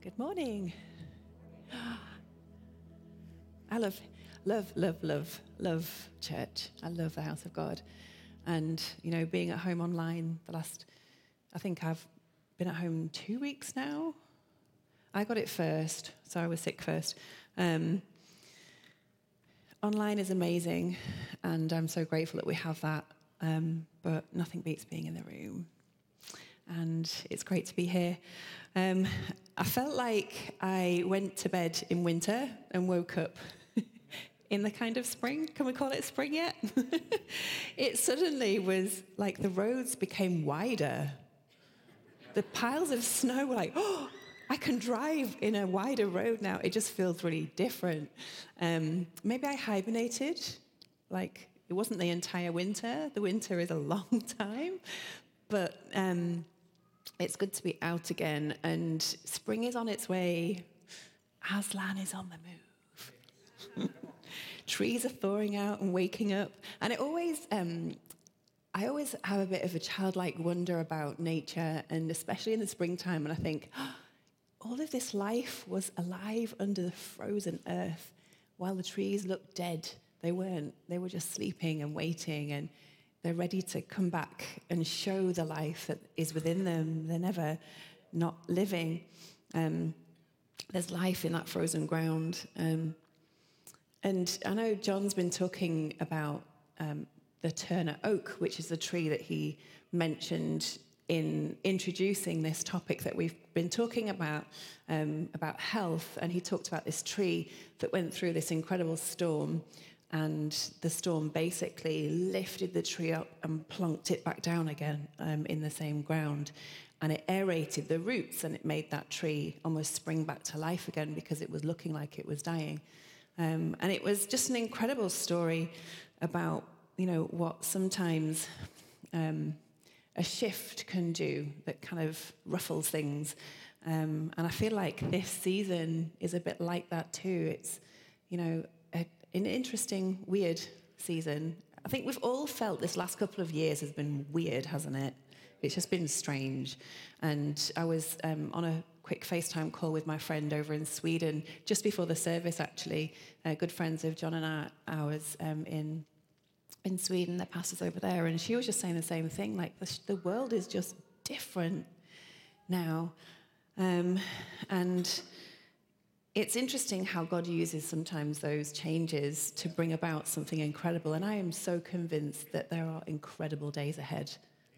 Good morning. I love, love, love, love, love church. I love the house of God. And, you know, being at home online the last, I think I've been at home two weeks now. I got it first, so I was sick first. Um, online is amazing, and I'm so grateful that we have that. Um, but nothing beats being in the room and it's great to be here. Um, I felt like I went to bed in winter and woke up in the kind of spring. Can we call it spring yet? it suddenly was like the roads became wider. The piles of snow were like, oh, I can drive in a wider road now. It just feels really different. Um, maybe I hibernated, like it wasn't the entire winter. The winter is a long time, but um, it's good to be out again, and spring is on its way. Aslan is on the move. Trees are thawing out and waking up, and it always. Um, I always have a bit of a childlike wonder about nature, and especially in the springtime, and I think, oh, all of this life was alive under the frozen earth while the trees looked dead. They weren't, they were just sleeping and waiting. And they're ready to come back and show the life that is within them. They're never not living. Um, there's life in that frozen ground. Um, and I know John's been talking about um, the Turner oak, which is the tree that he mentioned in introducing this topic that we've been talking about, um, about health. And he talked about this tree that went through this incredible storm and the storm basically lifted the tree up and plunked it back down again um, in the same ground. And it aerated the roots and it made that tree almost spring back to life again because it was looking like it was dying. Um, and it was just an incredible story about, you know, what sometimes um, a shift can do that kind of ruffles things. Um, and I feel like this season is a bit like that too. It's, you know, an interesting, weird season. I think we've all felt this last couple of years has been weird, hasn't it? It's just been strange. And I was um, on a quick FaceTime call with my friend over in Sweden just before the service, actually. Uh, good friends of John and I, ours um, in in Sweden, the pastors over there, and she was just saying the same thing. Like the, the world is just different now, um, and it's interesting how God uses sometimes those changes to bring about something incredible. And I am so convinced that there are incredible days ahead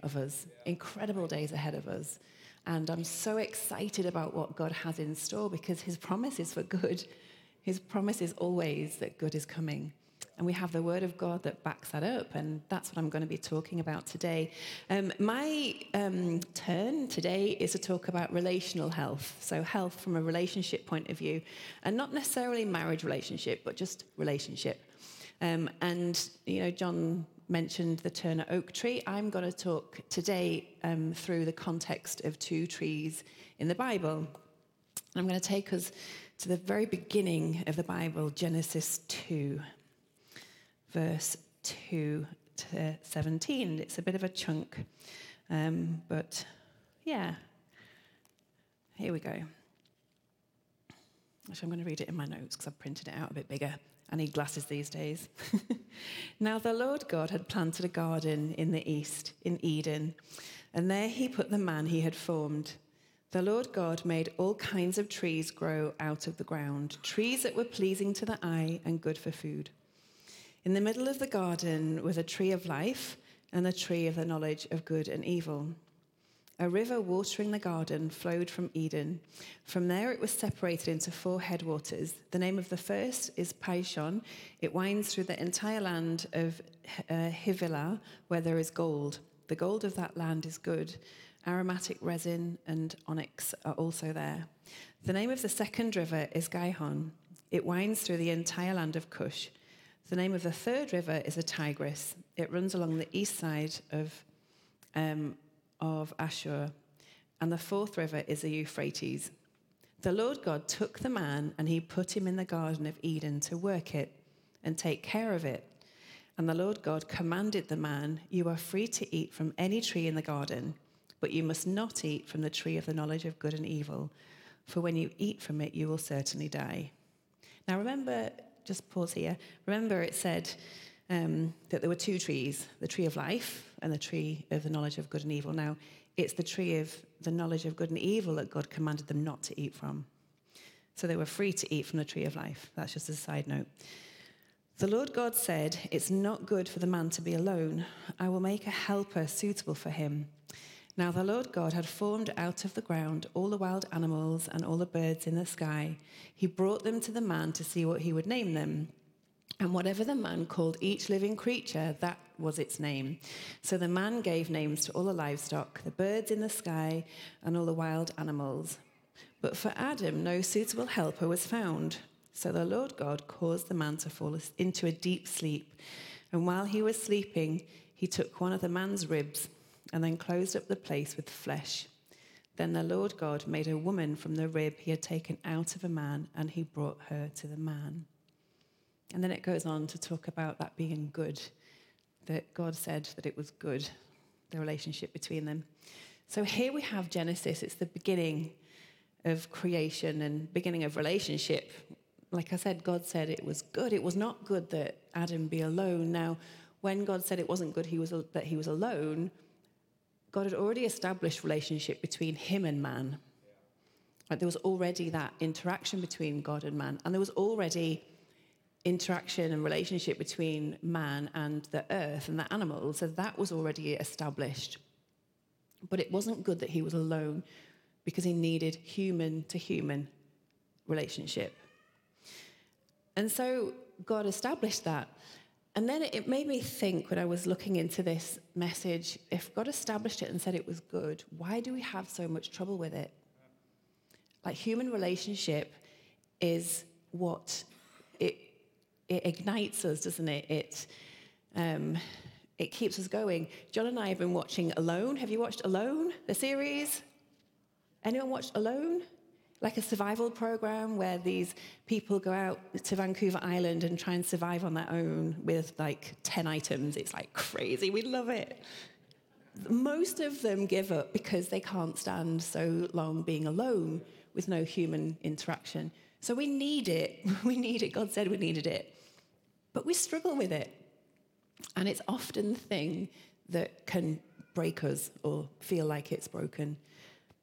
of us, incredible days ahead of us. And I'm so excited about what God has in store because his promise is for good. His promise is always that good is coming. And we have the word of God that backs that up. And that's what I'm going to be talking about today. Um, my um, turn today is to talk about relational health. So, health from a relationship point of view, and not necessarily marriage relationship, but just relationship. Um, and, you know, John mentioned the Turner oak tree. I'm going to talk today um, through the context of two trees in the Bible. I'm going to take us to the very beginning of the Bible, Genesis 2 verse 2 to 17. It's a bit of a chunk, um, but yeah. Here we go. Actually, I'm going to read it in my notes because I've printed it out a bit bigger. I need glasses these days. now, the Lord God had planted a garden in the east, in Eden, and there he put the man he had formed. The Lord God made all kinds of trees grow out of the ground, trees that were pleasing to the eye and good for food. In the middle of the garden was a tree of life and a tree of the knowledge of good and evil. A river watering the garden flowed from Eden. From there, it was separated into four headwaters. The name of the first is Pishon. It winds through the entire land of uh, Havilah, where there is gold. The gold of that land is good. Aromatic resin and onyx are also there. The name of the second river is Gihon. It winds through the entire land of Cush. The name of the third river is the Tigris. It runs along the east side of, um, of Ashur. And the fourth river is the Euphrates. The Lord God took the man and he put him in the Garden of Eden to work it and take care of it. And the Lord God commanded the man, You are free to eat from any tree in the garden, but you must not eat from the tree of the knowledge of good and evil. for when you eat from it, you will certainly die. Now, remember, just pause here. Remember, it said um, that there were two trees the tree of life and the tree of the knowledge of good and evil. Now, it's the tree of the knowledge of good and evil that God commanded them not to eat from. So they were free to eat from the tree of life. That's just a side note. The Lord God said, It's not good for the man to be alone. I will make a helper suitable for him. Now the Lord God had formed out of the ground all the wild animals and all the birds in the sky. He brought them to the man to see what he would name them. And whatever the man called each living creature, that was its name. So the man gave names to all the livestock, the birds in the sky, and all the wild animals. But for Adam, no suitable helper was found. So the Lord God caused the man to fall into a deep sleep. And while he was sleeping, he took one of the man's ribs and then closed up the place with flesh. Then the Lord God made a woman from the rib he had taken out of a man, and he brought her to the man. And then it goes on to talk about that being good, that God said that it was good, the relationship between them. So here we have Genesis, it's the beginning of creation and beginning of relationship. Like I said, God said it was good. It was not good that Adam be alone. Now, when God said it wasn't good he was, that he was alone, God had already established relationship between him and man. Like there was already that interaction between God and man, and there was already interaction and relationship between man and the earth and the animals. So that was already established. But it wasn't good that he was alone because he needed human to human relationship. And so God established that. And then it made me think when I was looking into this message if God established it and said it was good, why do we have so much trouble with it? Like human relationship is what it, it ignites us, doesn't it? It, um, it keeps us going. John and I have been watching Alone. Have you watched Alone, the series? Anyone watched Alone? Like a survival program where these people go out to Vancouver Island and try and survive on their own with like 10 items. It's like crazy. We love it. Most of them give up because they can't stand so long being alone with no human interaction. So we need it. We need it. God said we needed it. But we struggle with it. And it's often the thing that can break us or feel like it's broken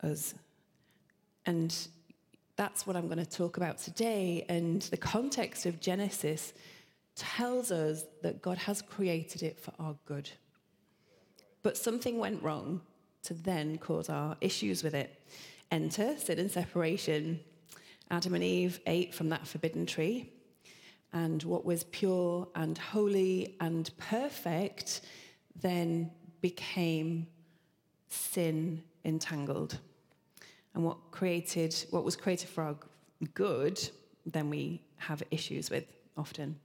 us. And that's what I'm going to talk about today. And the context of Genesis tells us that God has created it for our good. But something went wrong to then cause our issues with it. Enter sin and separation. Adam and Eve ate from that forbidden tree, and what was pure and holy and perfect then became sin entangled and what created what was created for our good, then we have issues with often.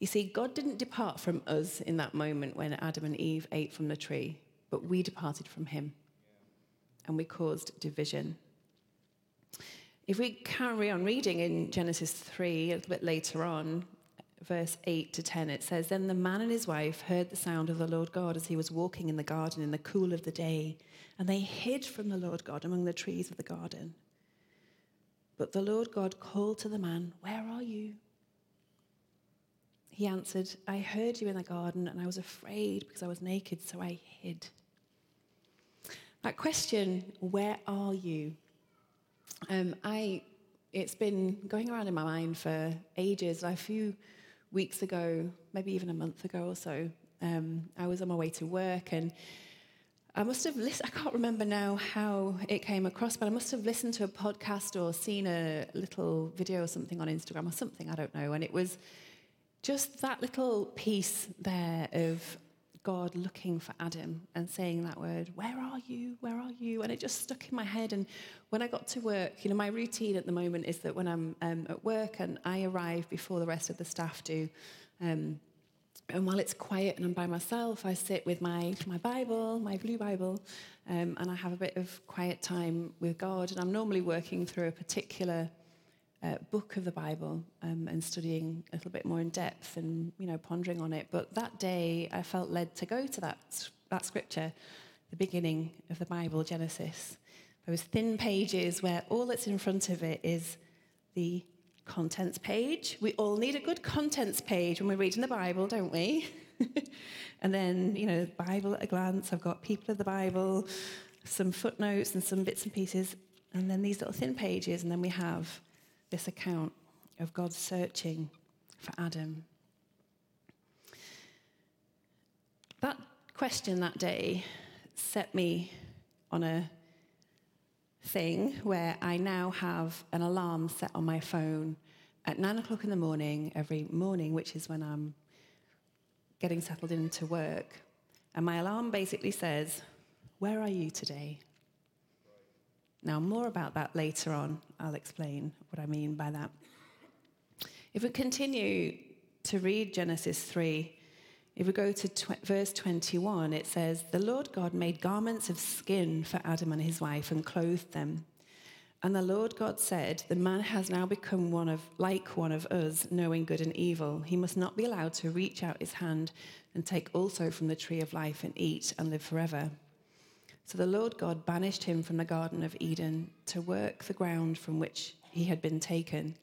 You see, God didn't depart from us in that moment when Adam and Eve ate from the tree, but we departed from him. And we caused division. If we carry on reading in Genesis 3, a little bit later on, verse 8 to 10, it says Then the man and his wife heard the sound of the Lord God as he was walking in the garden in the cool of the day, and they hid from the Lord God among the trees of the garden. But the Lord God called to the man, Where are you? He answered, I heard you in the garden, and I was afraid because I was naked, so I hid. That question, Where are you? Um, I, it's been going around in my mind for ages. A few weeks ago, maybe even a month ago or so, um, I was on my way to work and I must have listened, I can't remember now how it came across, but I must have listened to a podcast or seen a little video or something on Instagram or something, I don't know. And it was just that little piece there of God looking for Adam and saying that word, Where are you? Where are you? And it just stuck in my head. And when I got to work, you know, my routine at the moment is that when I'm um, at work and I arrive before the rest of the staff do, um, and while it's quiet and I'm by myself, I sit with my, my Bible, my blue Bible, um, and I have a bit of quiet time with God. And I'm normally working through a particular uh, book of the Bible um, and studying a little bit more in depth and you know pondering on it. But that day, I felt led to go to that that scripture, the beginning of the Bible, Genesis, those thin pages where all that's in front of it is the contents page. We all need a good contents page when we're reading the Bible, don't we? and then, you know, Bible at a glance. I've got people of the Bible, some footnotes and some bits and pieces, and then these little thin pages, and then we have this account of God searching for Adam. That question that day set me on a thing where I now have an alarm set on my phone at nine o'clock in the morning every morning, which is when I'm getting settled into work. And my alarm basically says, Where are you today? Now, more about that later on. I'll explain what I mean by that. If we continue to read Genesis 3, if we go to tw- verse 21, it says, The Lord God made garments of skin for Adam and his wife and clothed them. And the Lord God said, The man has now become one of, like one of us, knowing good and evil. He must not be allowed to reach out his hand and take also from the tree of life and eat and live forever. So the Lord God banished him from the Garden of Eden to work the ground from which he had been taken.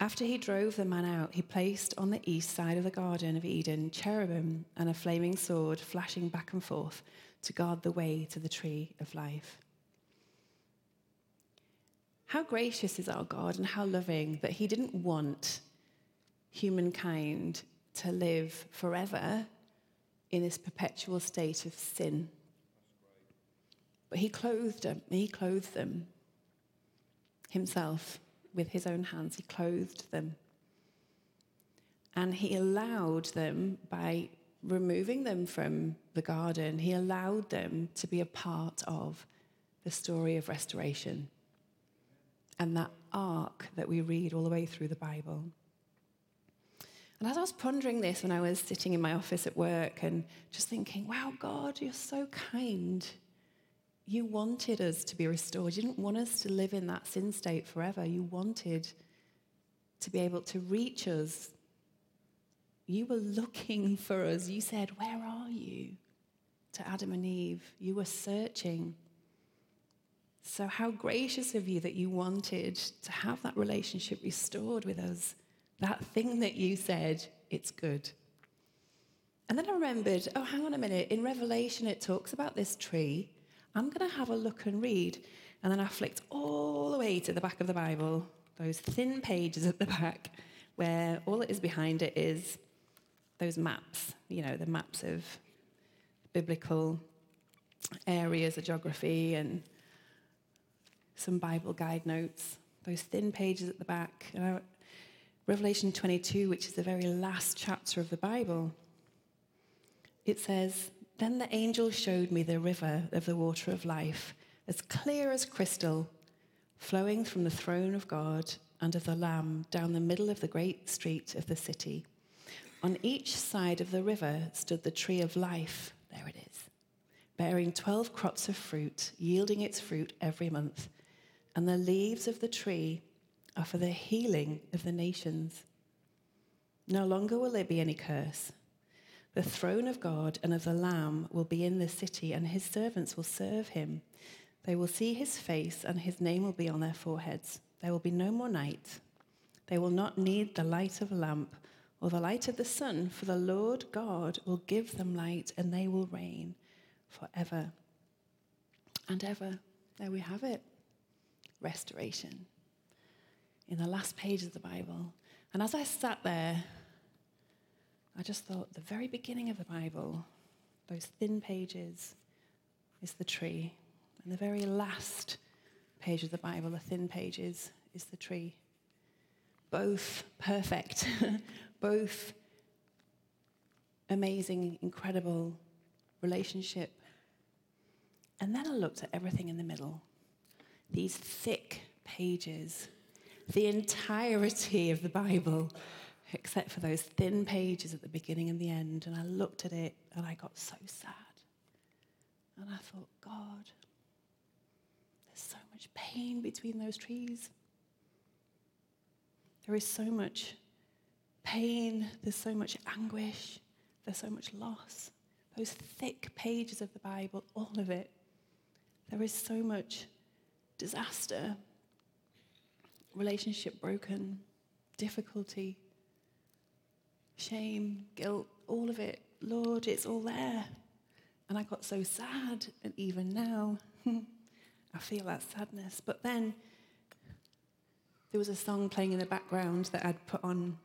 After he drove the man out, he placed on the east side of the Garden of Eden cherubim and a flaming sword flashing back and forth to guard the way to the tree of life. How gracious is our God and how loving that he didn't want humankind to live forever in this perpetual state of sin. But he clothed them, he clothed them himself with his own hands. He clothed them. And he allowed them, by removing them from the garden, he allowed them to be a part of the story of restoration and that arc that we read all the way through the Bible. And as I was pondering this when I was sitting in my office at work and just thinking, wow, God, you're so kind. You wanted us to be restored. You didn't want us to live in that sin state forever. You wanted to be able to reach us. You were looking for us. You said, Where are you? to Adam and Eve. You were searching. So, how gracious of you that you wanted to have that relationship restored with us. That thing that you said, it's good. And then I remembered, oh, hang on a minute. In Revelation, it talks about this tree I'm going to have a look and read. And then I flicked all the way to the back of the Bible, those thin pages at the back, where all that is behind it is those maps, you know, the maps of biblical areas of geography and some Bible guide notes, those thin pages at the back. Revelation 22, which is the very last chapter of the Bible, it says, then the angel showed me the river of the water of life, as clear as crystal, flowing from the throne of God and of the Lamb down the middle of the great street of the city. On each side of the river stood the tree of life, there it is, bearing 12 crops of fruit, yielding its fruit every month. And the leaves of the tree are for the healing of the nations. No longer will there be any curse. The throne of God and of the Lamb will be in the city, and his servants will serve him. They will see his face, and his name will be on their foreheads. There will be no more night. They will not need the light of a lamp or the light of the sun, for the Lord God will give them light, and they will reign forever and ever. There we have it restoration in the last page of the Bible. And as I sat there, I just thought the very beginning of the Bible, those thin pages, is the tree. And the very last page of the Bible, the thin pages, is the tree. Both perfect, both amazing, incredible relationship. And then I looked at everything in the middle. These thick pages, the entirety of the Bible except for those thin pages at the beginning and the end. And I looked at it and I got so sad. And I thought, God, there's so much pain between those trees. There is so much pain, there's so much anguish, there's so much loss. Those thick pages of the Bible, all of it, there is so much disaster, relationship broken, difficulty, shame, guilt, all of it. Lord, it's all there. And I got so sad, and even now, I feel that sadness. But then there was a song playing in the background that I'd put on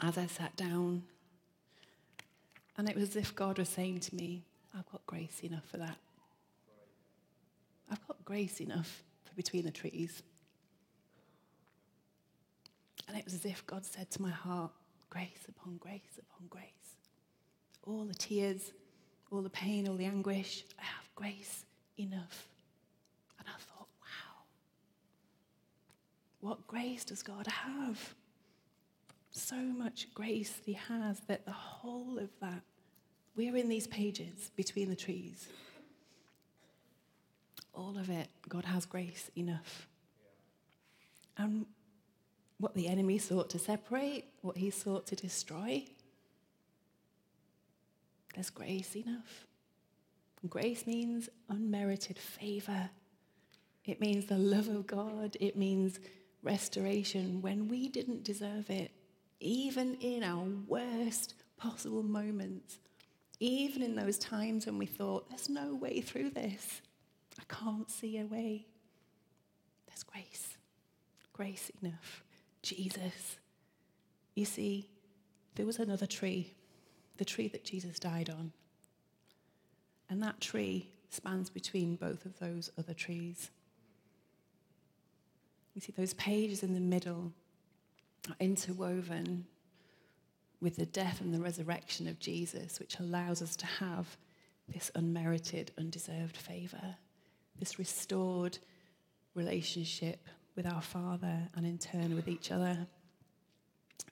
as I sat down. And it was as if God was saying to me, I've got grace enough for that. I've got grace enough for between the trees. And it was as if God said to my heart, grace upon grace upon grace. All the tears, all the pain, all the anguish, I have grace enough. And I thought, wow, what grace does God have? So much grace He has that the whole of that, we're in these pages between the trees. All of it, God has grace enough. And what the enemy sought to separate, what he sought to destroy, there's grace enough. Grace means unmerited favor. It means the love of God. It means restoration when we didn't deserve it, even in our worst possible moments, even in those times when we thought, there's no way through this. I can't see a way. There's grace. Grace enough. Jesus. You see, there was another tree, the tree that Jesus died on. And that tree spans between both of those other trees. You see, those pages in the middle are interwoven with the death and the resurrection of Jesus, which allows us to have this unmerited, undeserved favor, this restored relationship with our Father and in turn with each other.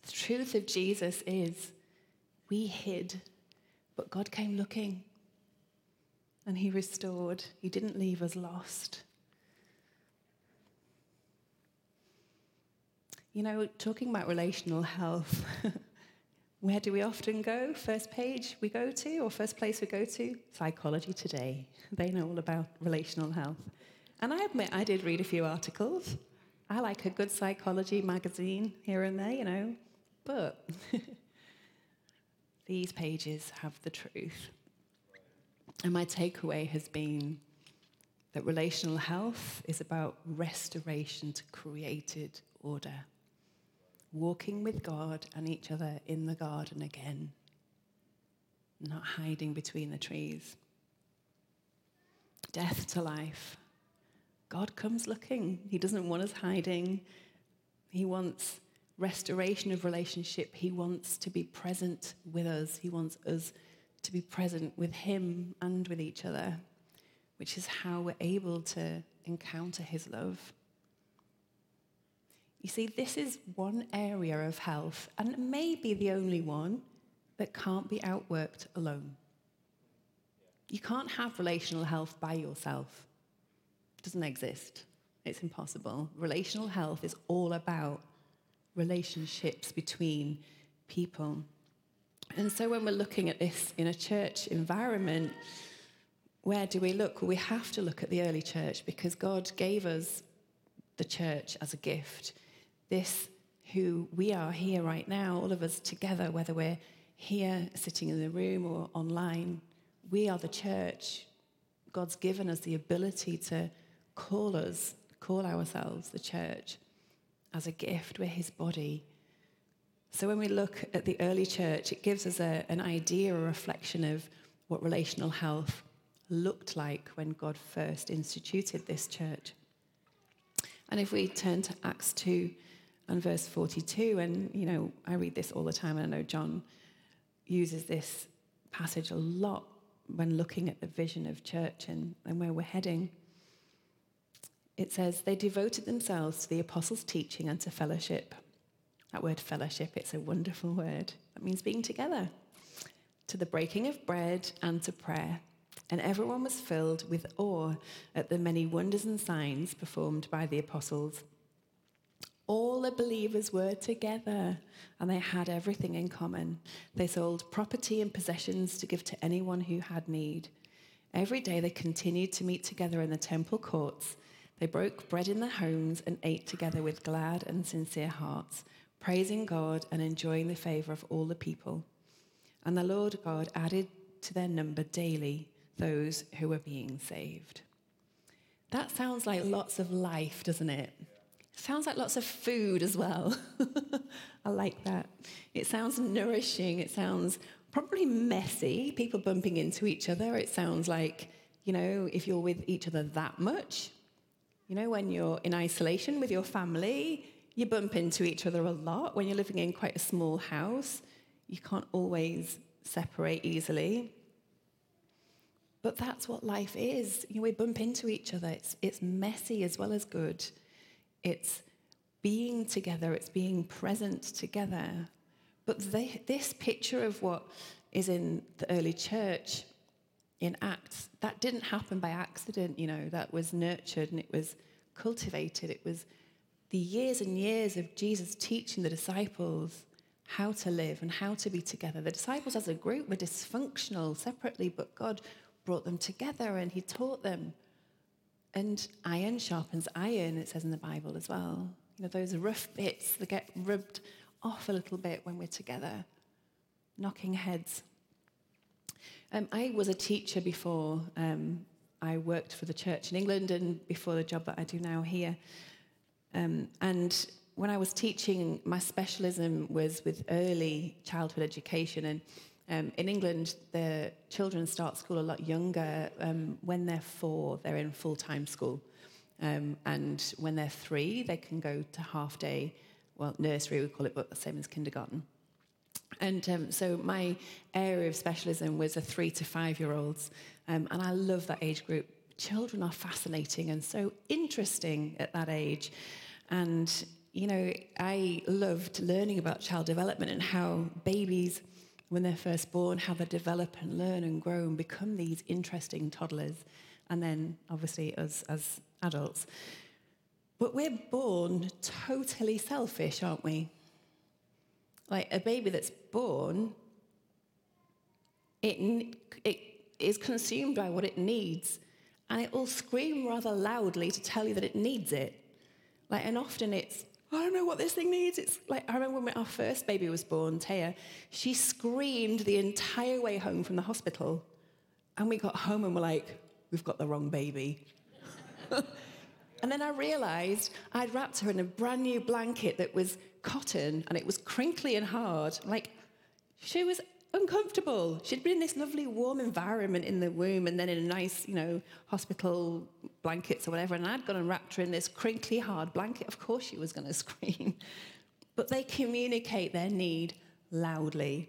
The truth of Jesus is we hid, but God came looking and He restored. He didn't leave us lost. You know, talking about relational health, where do we often go? First page we go to, or first place we go to? Psychology Today. They know all about relational health. And I admit I did read a few articles. I like a good psychology magazine here and there, you know, but these pages have the truth. And my takeaway has been that relational health is about restoration to created order, walking with God and each other in the garden again, not hiding between the trees. Death to life, God comes looking. He doesn't want us hiding. He wants restoration of relationship. He wants to be present with us. He wants us to be present with Him and with each other, which is how we're able to encounter His love. You see, this is one area of health, and maybe the only one that can't be outworked alone. You can't have relational health by yourself doesn't exist. It's impossible. Relational health is all about relationships between people. And so when we're looking at this in a church environment, where do we look? Well, we have to look at the early church because God gave us the church as a gift. This, who we are here right now, all of us together, whether we're here sitting in the room or online, we are the church. God's given us the ability to call us, call ourselves the church as a gift. We're his body. So when we look at the early church, it gives us a, an idea, a reflection of what relational health looked like when God first instituted this church. And if we turn to Acts 2 and verse 42, and you know, I read this all the time, and I know John uses this passage a lot when looking at the vision of church and, and where we're heading it says, they devoted themselves to the apostles' teaching and to fellowship. That word fellowship, it's a wonderful word. That means being together. To the breaking of bread and to prayer. And everyone was filled with awe at the many wonders and signs performed by the apostles. All the believers were together and they had everything in common. They sold property and possessions to give to anyone who had need. Every day they continued to meet together in the temple courts They broke bread in their homes and ate together with glad and sincere hearts, praising God and enjoying the favor of all the people. And the Lord God added to their number daily those who were being saved. That sounds like lots of life, doesn't it? Sounds like lots of food as well. I like that. It sounds nourishing. It sounds probably messy, people bumping into each other. It sounds like, you know, if you're with each other that much, you know, when you're in isolation with your family, you bump into each other a lot. When you're living in quite a small house, you can't always separate easily. But that's what life is. You know, we bump into each other. It's, it's messy as well as good. It's being together, it's being present together. But this picture of what is in the early church in Acts, that didn't happen by accident, you know, that was nurtured and it was cultivated. It was the years and years of Jesus teaching the disciples how to live and how to be together. The disciples as a group were dysfunctional separately, but God brought them together and He taught them. And iron sharpens iron, it says in the Bible as well. You know, those rough bits that get rubbed off a little bit when we're together, knocking heads. Um, I was a teacher before um, I worked for the church in England and before the job that I do now here. Um, and when I was teaching, my specialism was with early childhood education. And um, in England, the children start school a lot younger. Um, when they're four, they're in full time school. Um, and when they're three, they can go to half day, well, nursery we call it, but the same as kindergarten. And um, so my area of specialism was a three to five year olds. Um, and I love that age group. Children are fascinating and so interesting at that age. And, you know, I loved learning about child development and how babies, when they're first born, how they develop and learn and grow and become these interesting toddlers. And then, obviously, us as adults. But we're born totally selfish, aren't we? Like a baby that's born, it, it is consumed by what it needs, and it will scream rather loudly to tell you that it needs it. Like, and often it's, I don't know what this thing needs. It's like, I remember when our first baby was born, Taya, she screamed the entire way home from the hospital. And we got home and were like, we've got the wrong baby. and then I realized I'd wrapped her in a brand new blanket that was cotton and it was crinkly and hard. Like, she was uncomfortable. She'd been in this lovely warm environment in the womb and then in a nice, you know, hospital blankets or whatever. And I'd gone and wrapped her in this crinkly, hard blanket. Of course she was going to scream. But they communicate their need loudly.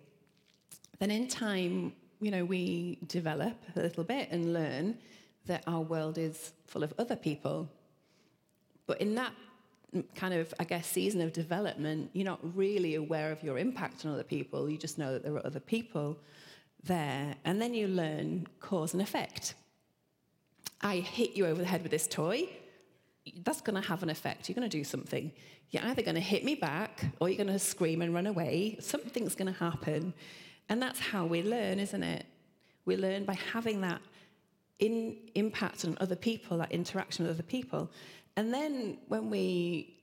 Then in time, you know, we develop a little bit and learn that our world is full of other people. But in that kind of, I guess, season of development, you're not really aware of your impact on other people. You just know that there are other people there. And then you learn cause and effect. I hit you over the head with this toy. That's going to have an effect. You're going to do something. You're either going to hit me back or you're going to scream and run away. Something's going to happen. And that's how we learn, isn't it? We learn by having that in impact on other people, that interaction with other people. And then when we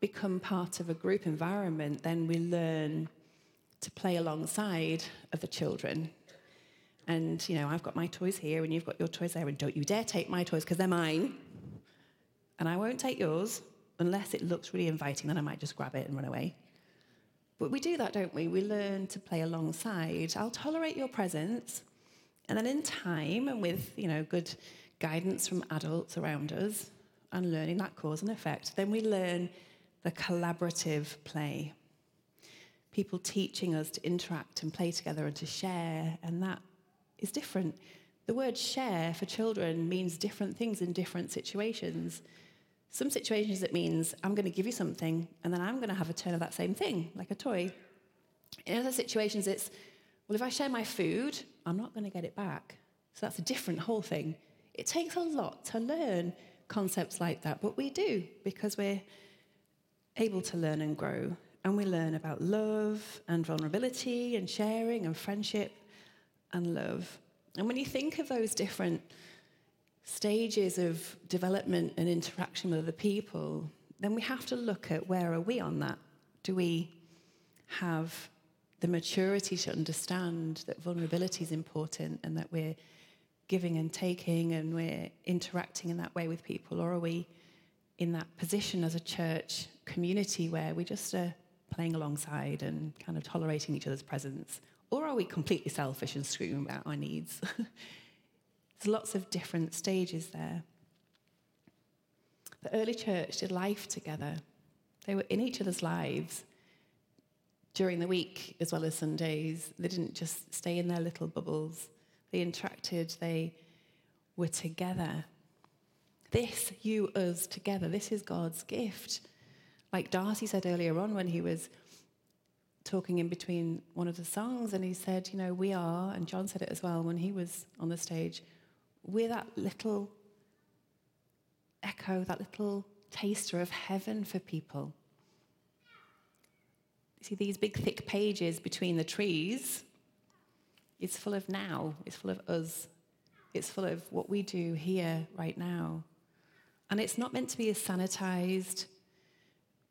become part of a group environment, then we learn to play alongside of the children. And, you know, I've got my toys here and you've got your toys there, and don't you dare take my toys because they're mine. And I won't take yours unless it looks really inviting, then I might just grab it and run away. But we do that, don't we? We learn to play alongside. I'll tolerate your presence. And then in time and with, you know, good guidance from adults around us, and learning that cause and effect, then we learn the collaborative play. People teaching us to interact and play together and to share, and that is different. The word share for children means different things in different situations. Some situations it means I'm going to give you something and then I'm going to have a turn of that same thing, like a toy. In other situations, it's, well, if I share my food, I'm not going to get it back. So that's a different whole thing. It takes a lot to learn concepts like that, but we do because we're able to learn and grow. And we learn about love and vulnerability and sharing and friendship and love. And when you think of those different stages of development and interaction with other people, then we have to look at where are we on that? Do we have the maturity to understand that vulnerability is important and that we're giving and taking and we're interacting in that way with people? Or are we in that position as a church community where we just are playing alongside and kind of tolerating each other's presence? Or are we completely selfish and screaming about our needs? There's lots of different stages there. The early church did life together. They were in each other's lives during the week as well as Sundays. They didn't just stay in their little bubbles, they interacted, they were together. This, you, us, together, this is God's gift. Like Darcy said earlier on when he was talking in between one of the songs, and he said, You know, we are, and John said it as well when he was on the stage, we're that little echo, that little taster of heaven for people. You see, these big, thick pages between the trees, it's full of now, it's full of us, it's full of what we do here, right now. And it's not meant to be a sanitized,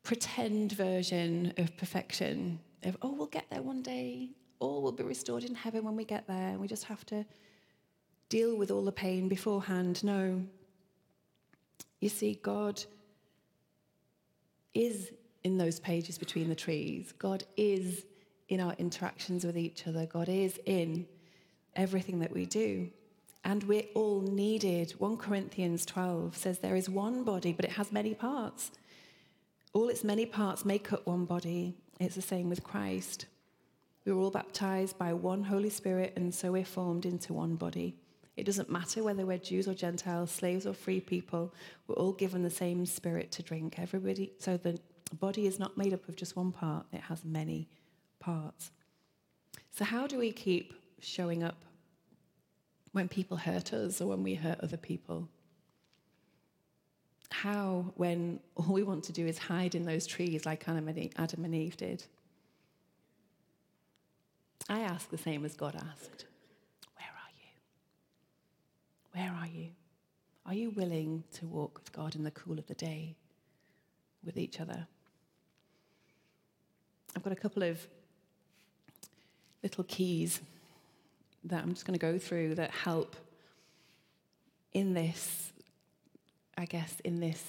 pretend version of perfection of, oh, we'll get there one day, all will be restored in heaven when we get there. We just have to deal with all the pain beforehand. No. You see, God is in those pages between the trees. God is in our interactions with each other. God is in everything that we do. And we're all needed. 1 Corinthians 12 says there is one body, but it has many parts. All its many parts make up one body. It's the same with Christ. We were all baptized by one Holy Spirit, and so we're formed into one body. It doesn't matter whether we're Jews or Gentiles, slaves or free people, we're all given the same spirit to drink. Everybody, so the body is not made up of just one part, it has many parts. So, how do we keep showing up when people hurt us or when we hurt other people? How, when all we want to do is hide in those trees like Adam and Eve did? I ask the same as God asked Where are you? Where are you? Are you willing to walk with God in the cool of the day with each other? I've got a couple of little keys that I'm just going to go through that help in this, I guess, in this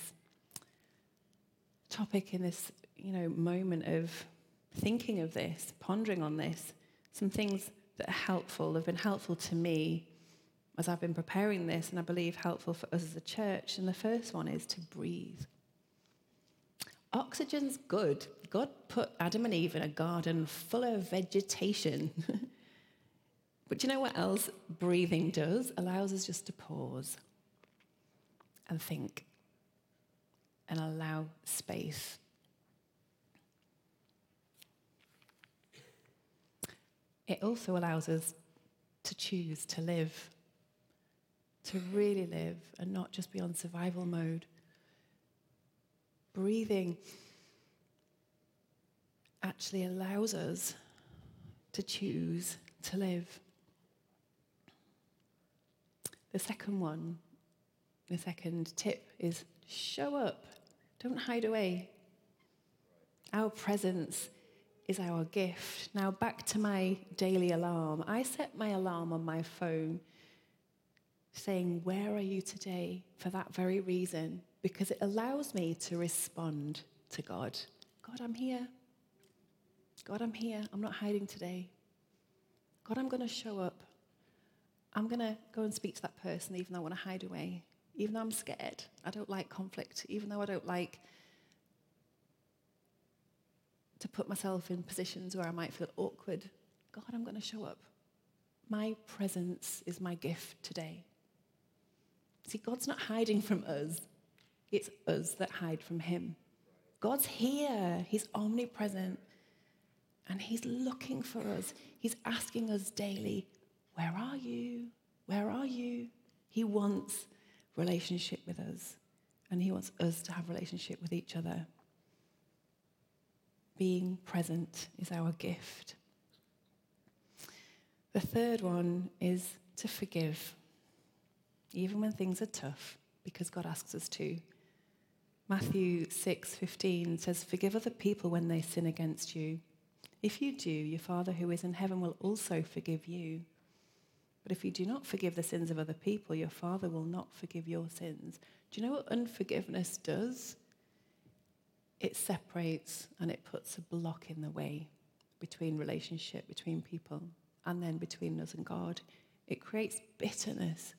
topic, in this, you know, moment of thinking of this, pondering on this. Some things that are helpful have been helpful to me as I've been preparing this, and I believe helpful for us as a church. And the first one is to breathe. Oxygen's good. God put Adam and Eve in a garden full of vegetation. but you know what else breathing does? Allows us just to pause and think and allow space. It also allows us to choose to live, to really live and not just be on survival mode breathing actually allows us to choose to live. The second one, the second tip is show up, don't hide away. Our presence is our gift. Now, back to my daily alarm. I set my alarm on my phone saying, Where are you today? for that very reason because it allows me to respond to God. God, I'm here. God, I'm here. I'm not hiding today. God, I'm going to show up. I'm going to go and speak to that person even though I want to hide away, even though I'm scared. I don't like conflict, even though I don't like to put myself in positions where I might feel awkward. God, I'm going to show up. My presence is my gift today. See, God's not hiding from us. It's us that hide from Him. God's here, He's omnipresent, and He's looking for us. He's asking us daily, Where are you? Where are you? He wants relationship with us, and He wants us to have relationship with each other. Being present is our gift. The third one is to forgive. even when things are tough, because God asks us to. Matthew 6:15 says, "Forgive other people when they sin against you. If you do, your Father who is in heaven will also forgive you. But if you do not forgive the sins of other people, your Father will not forgive your sins." Do you know what unforgiveness does? It separates and it puts a block in the way between relationship between people and then between us and God. It creates bitterness.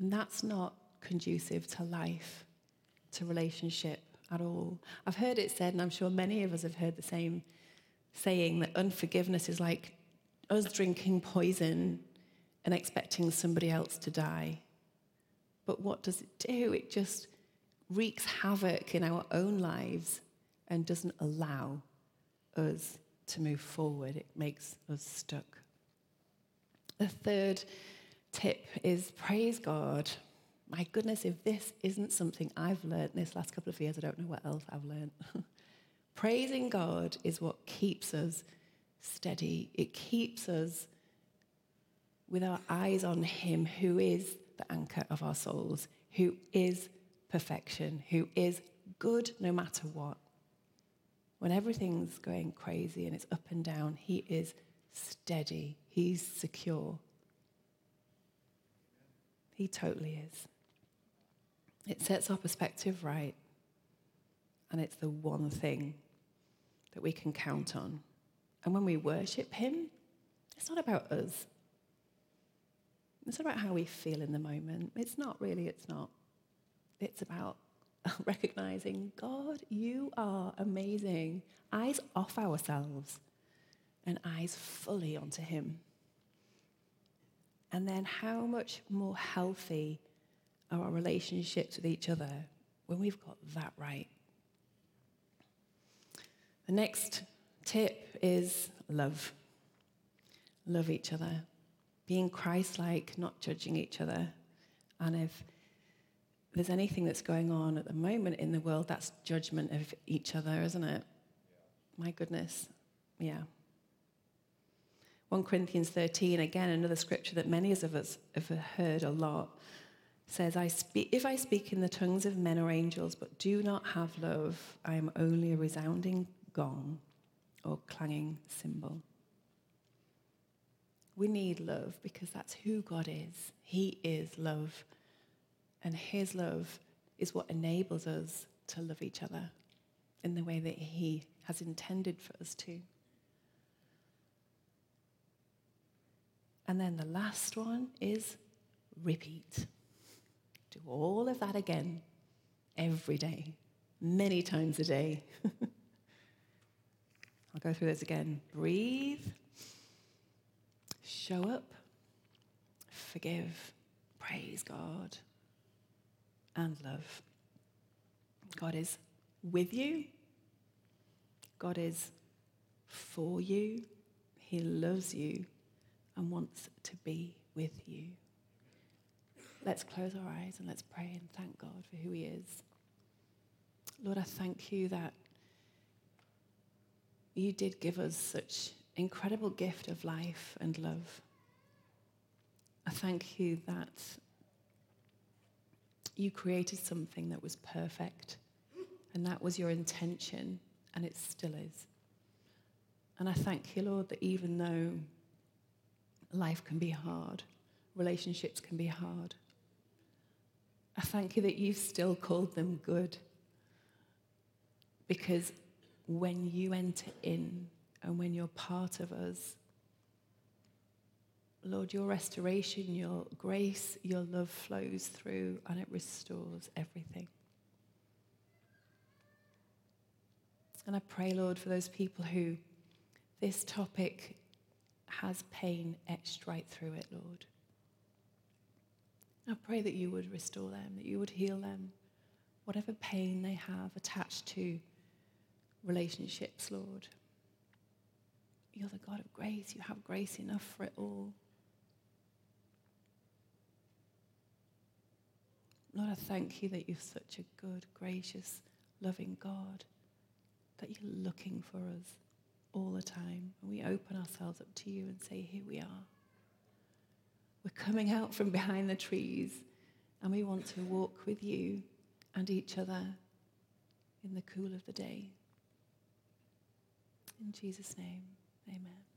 And that's not conducive to life to relationship at all. I've heard it said, and I'm sure many of us have heard the same saying that unforgiveness is like us drinking poison and expecting somebody else to die. But what does it do? It just wreaks havoc in our own lives and doesn't allow us to move forward. It makes us stuck. The third tip is praise God my goodness, if this isn't something I've learned this last couple of years, I don't know what else I've learned. Praising God is what keeps us steady. It keeps us with our eyes on Him, who is the anchor of our souls, who is perfection, who is good no matter what. When everything's going crazy and it's up and down, He is steady, He's secure. He totally is. It sets our perspective right. And it's the one thing that we can count on. And when we worship Him, it's not about us. It's not about how we feel in the moment. It's not really, it's not. It's about recognizing God, you are amazing. Eyes off ourselves and eyes fully onto Him. And then how much more healthy our relationships with each other when we've got that right. The next tip is love. Love each other. Being Christ like, not judging each other. And if there's anything that's going on at the moment in the world, that's judgment of each other, isn't it? My goodness. Yeah. 1 Corinthians 13, again, another scripture that many of us have heard a lot says, I speak, If I speak in the tongues of men or angels, but do not have love, I am only a resounding gong or clanging cymbal. We need love because that's who God is. He is love. And His love is what enables us to love each other in the way that He has intended for us to. And then the last one is repeat. All of that again every day, many times a day. I'll go through this again. Breathe, show up, forgive, praise God, and love. God is with you, God is for you, He loves you and wants to be with you. Let's close our eyes and let's pray and thank God for who He is. Lord, I thank you that you did give us such incredible gift of life and love. I thank you that you created something that was perfect, and that was your intention, and it still is. And I thank you, Lord, that even though life can be hard, relationships can be hard, I thank you that you've still called them good. Because when you enter in and when you're part of us, Lord, your restoration, your grace, your love flows through and it restores everything. And I pray, Lord, for those people who this topic has pain etched right through it, Lord. I pray that you would restore them, that you would heal them, whatever pain they have attached to relationships, Lord. You're the God of grace. You have grace enough for it all. Lord, I thank you that you're such a good, gracious, loving God, that you're looking for us all the time. And we open ourselves up to you and say, Here we are. We're coming out from behind the trees and we want to walk with you and each other in the cool of the day. In Jesus' name, amen.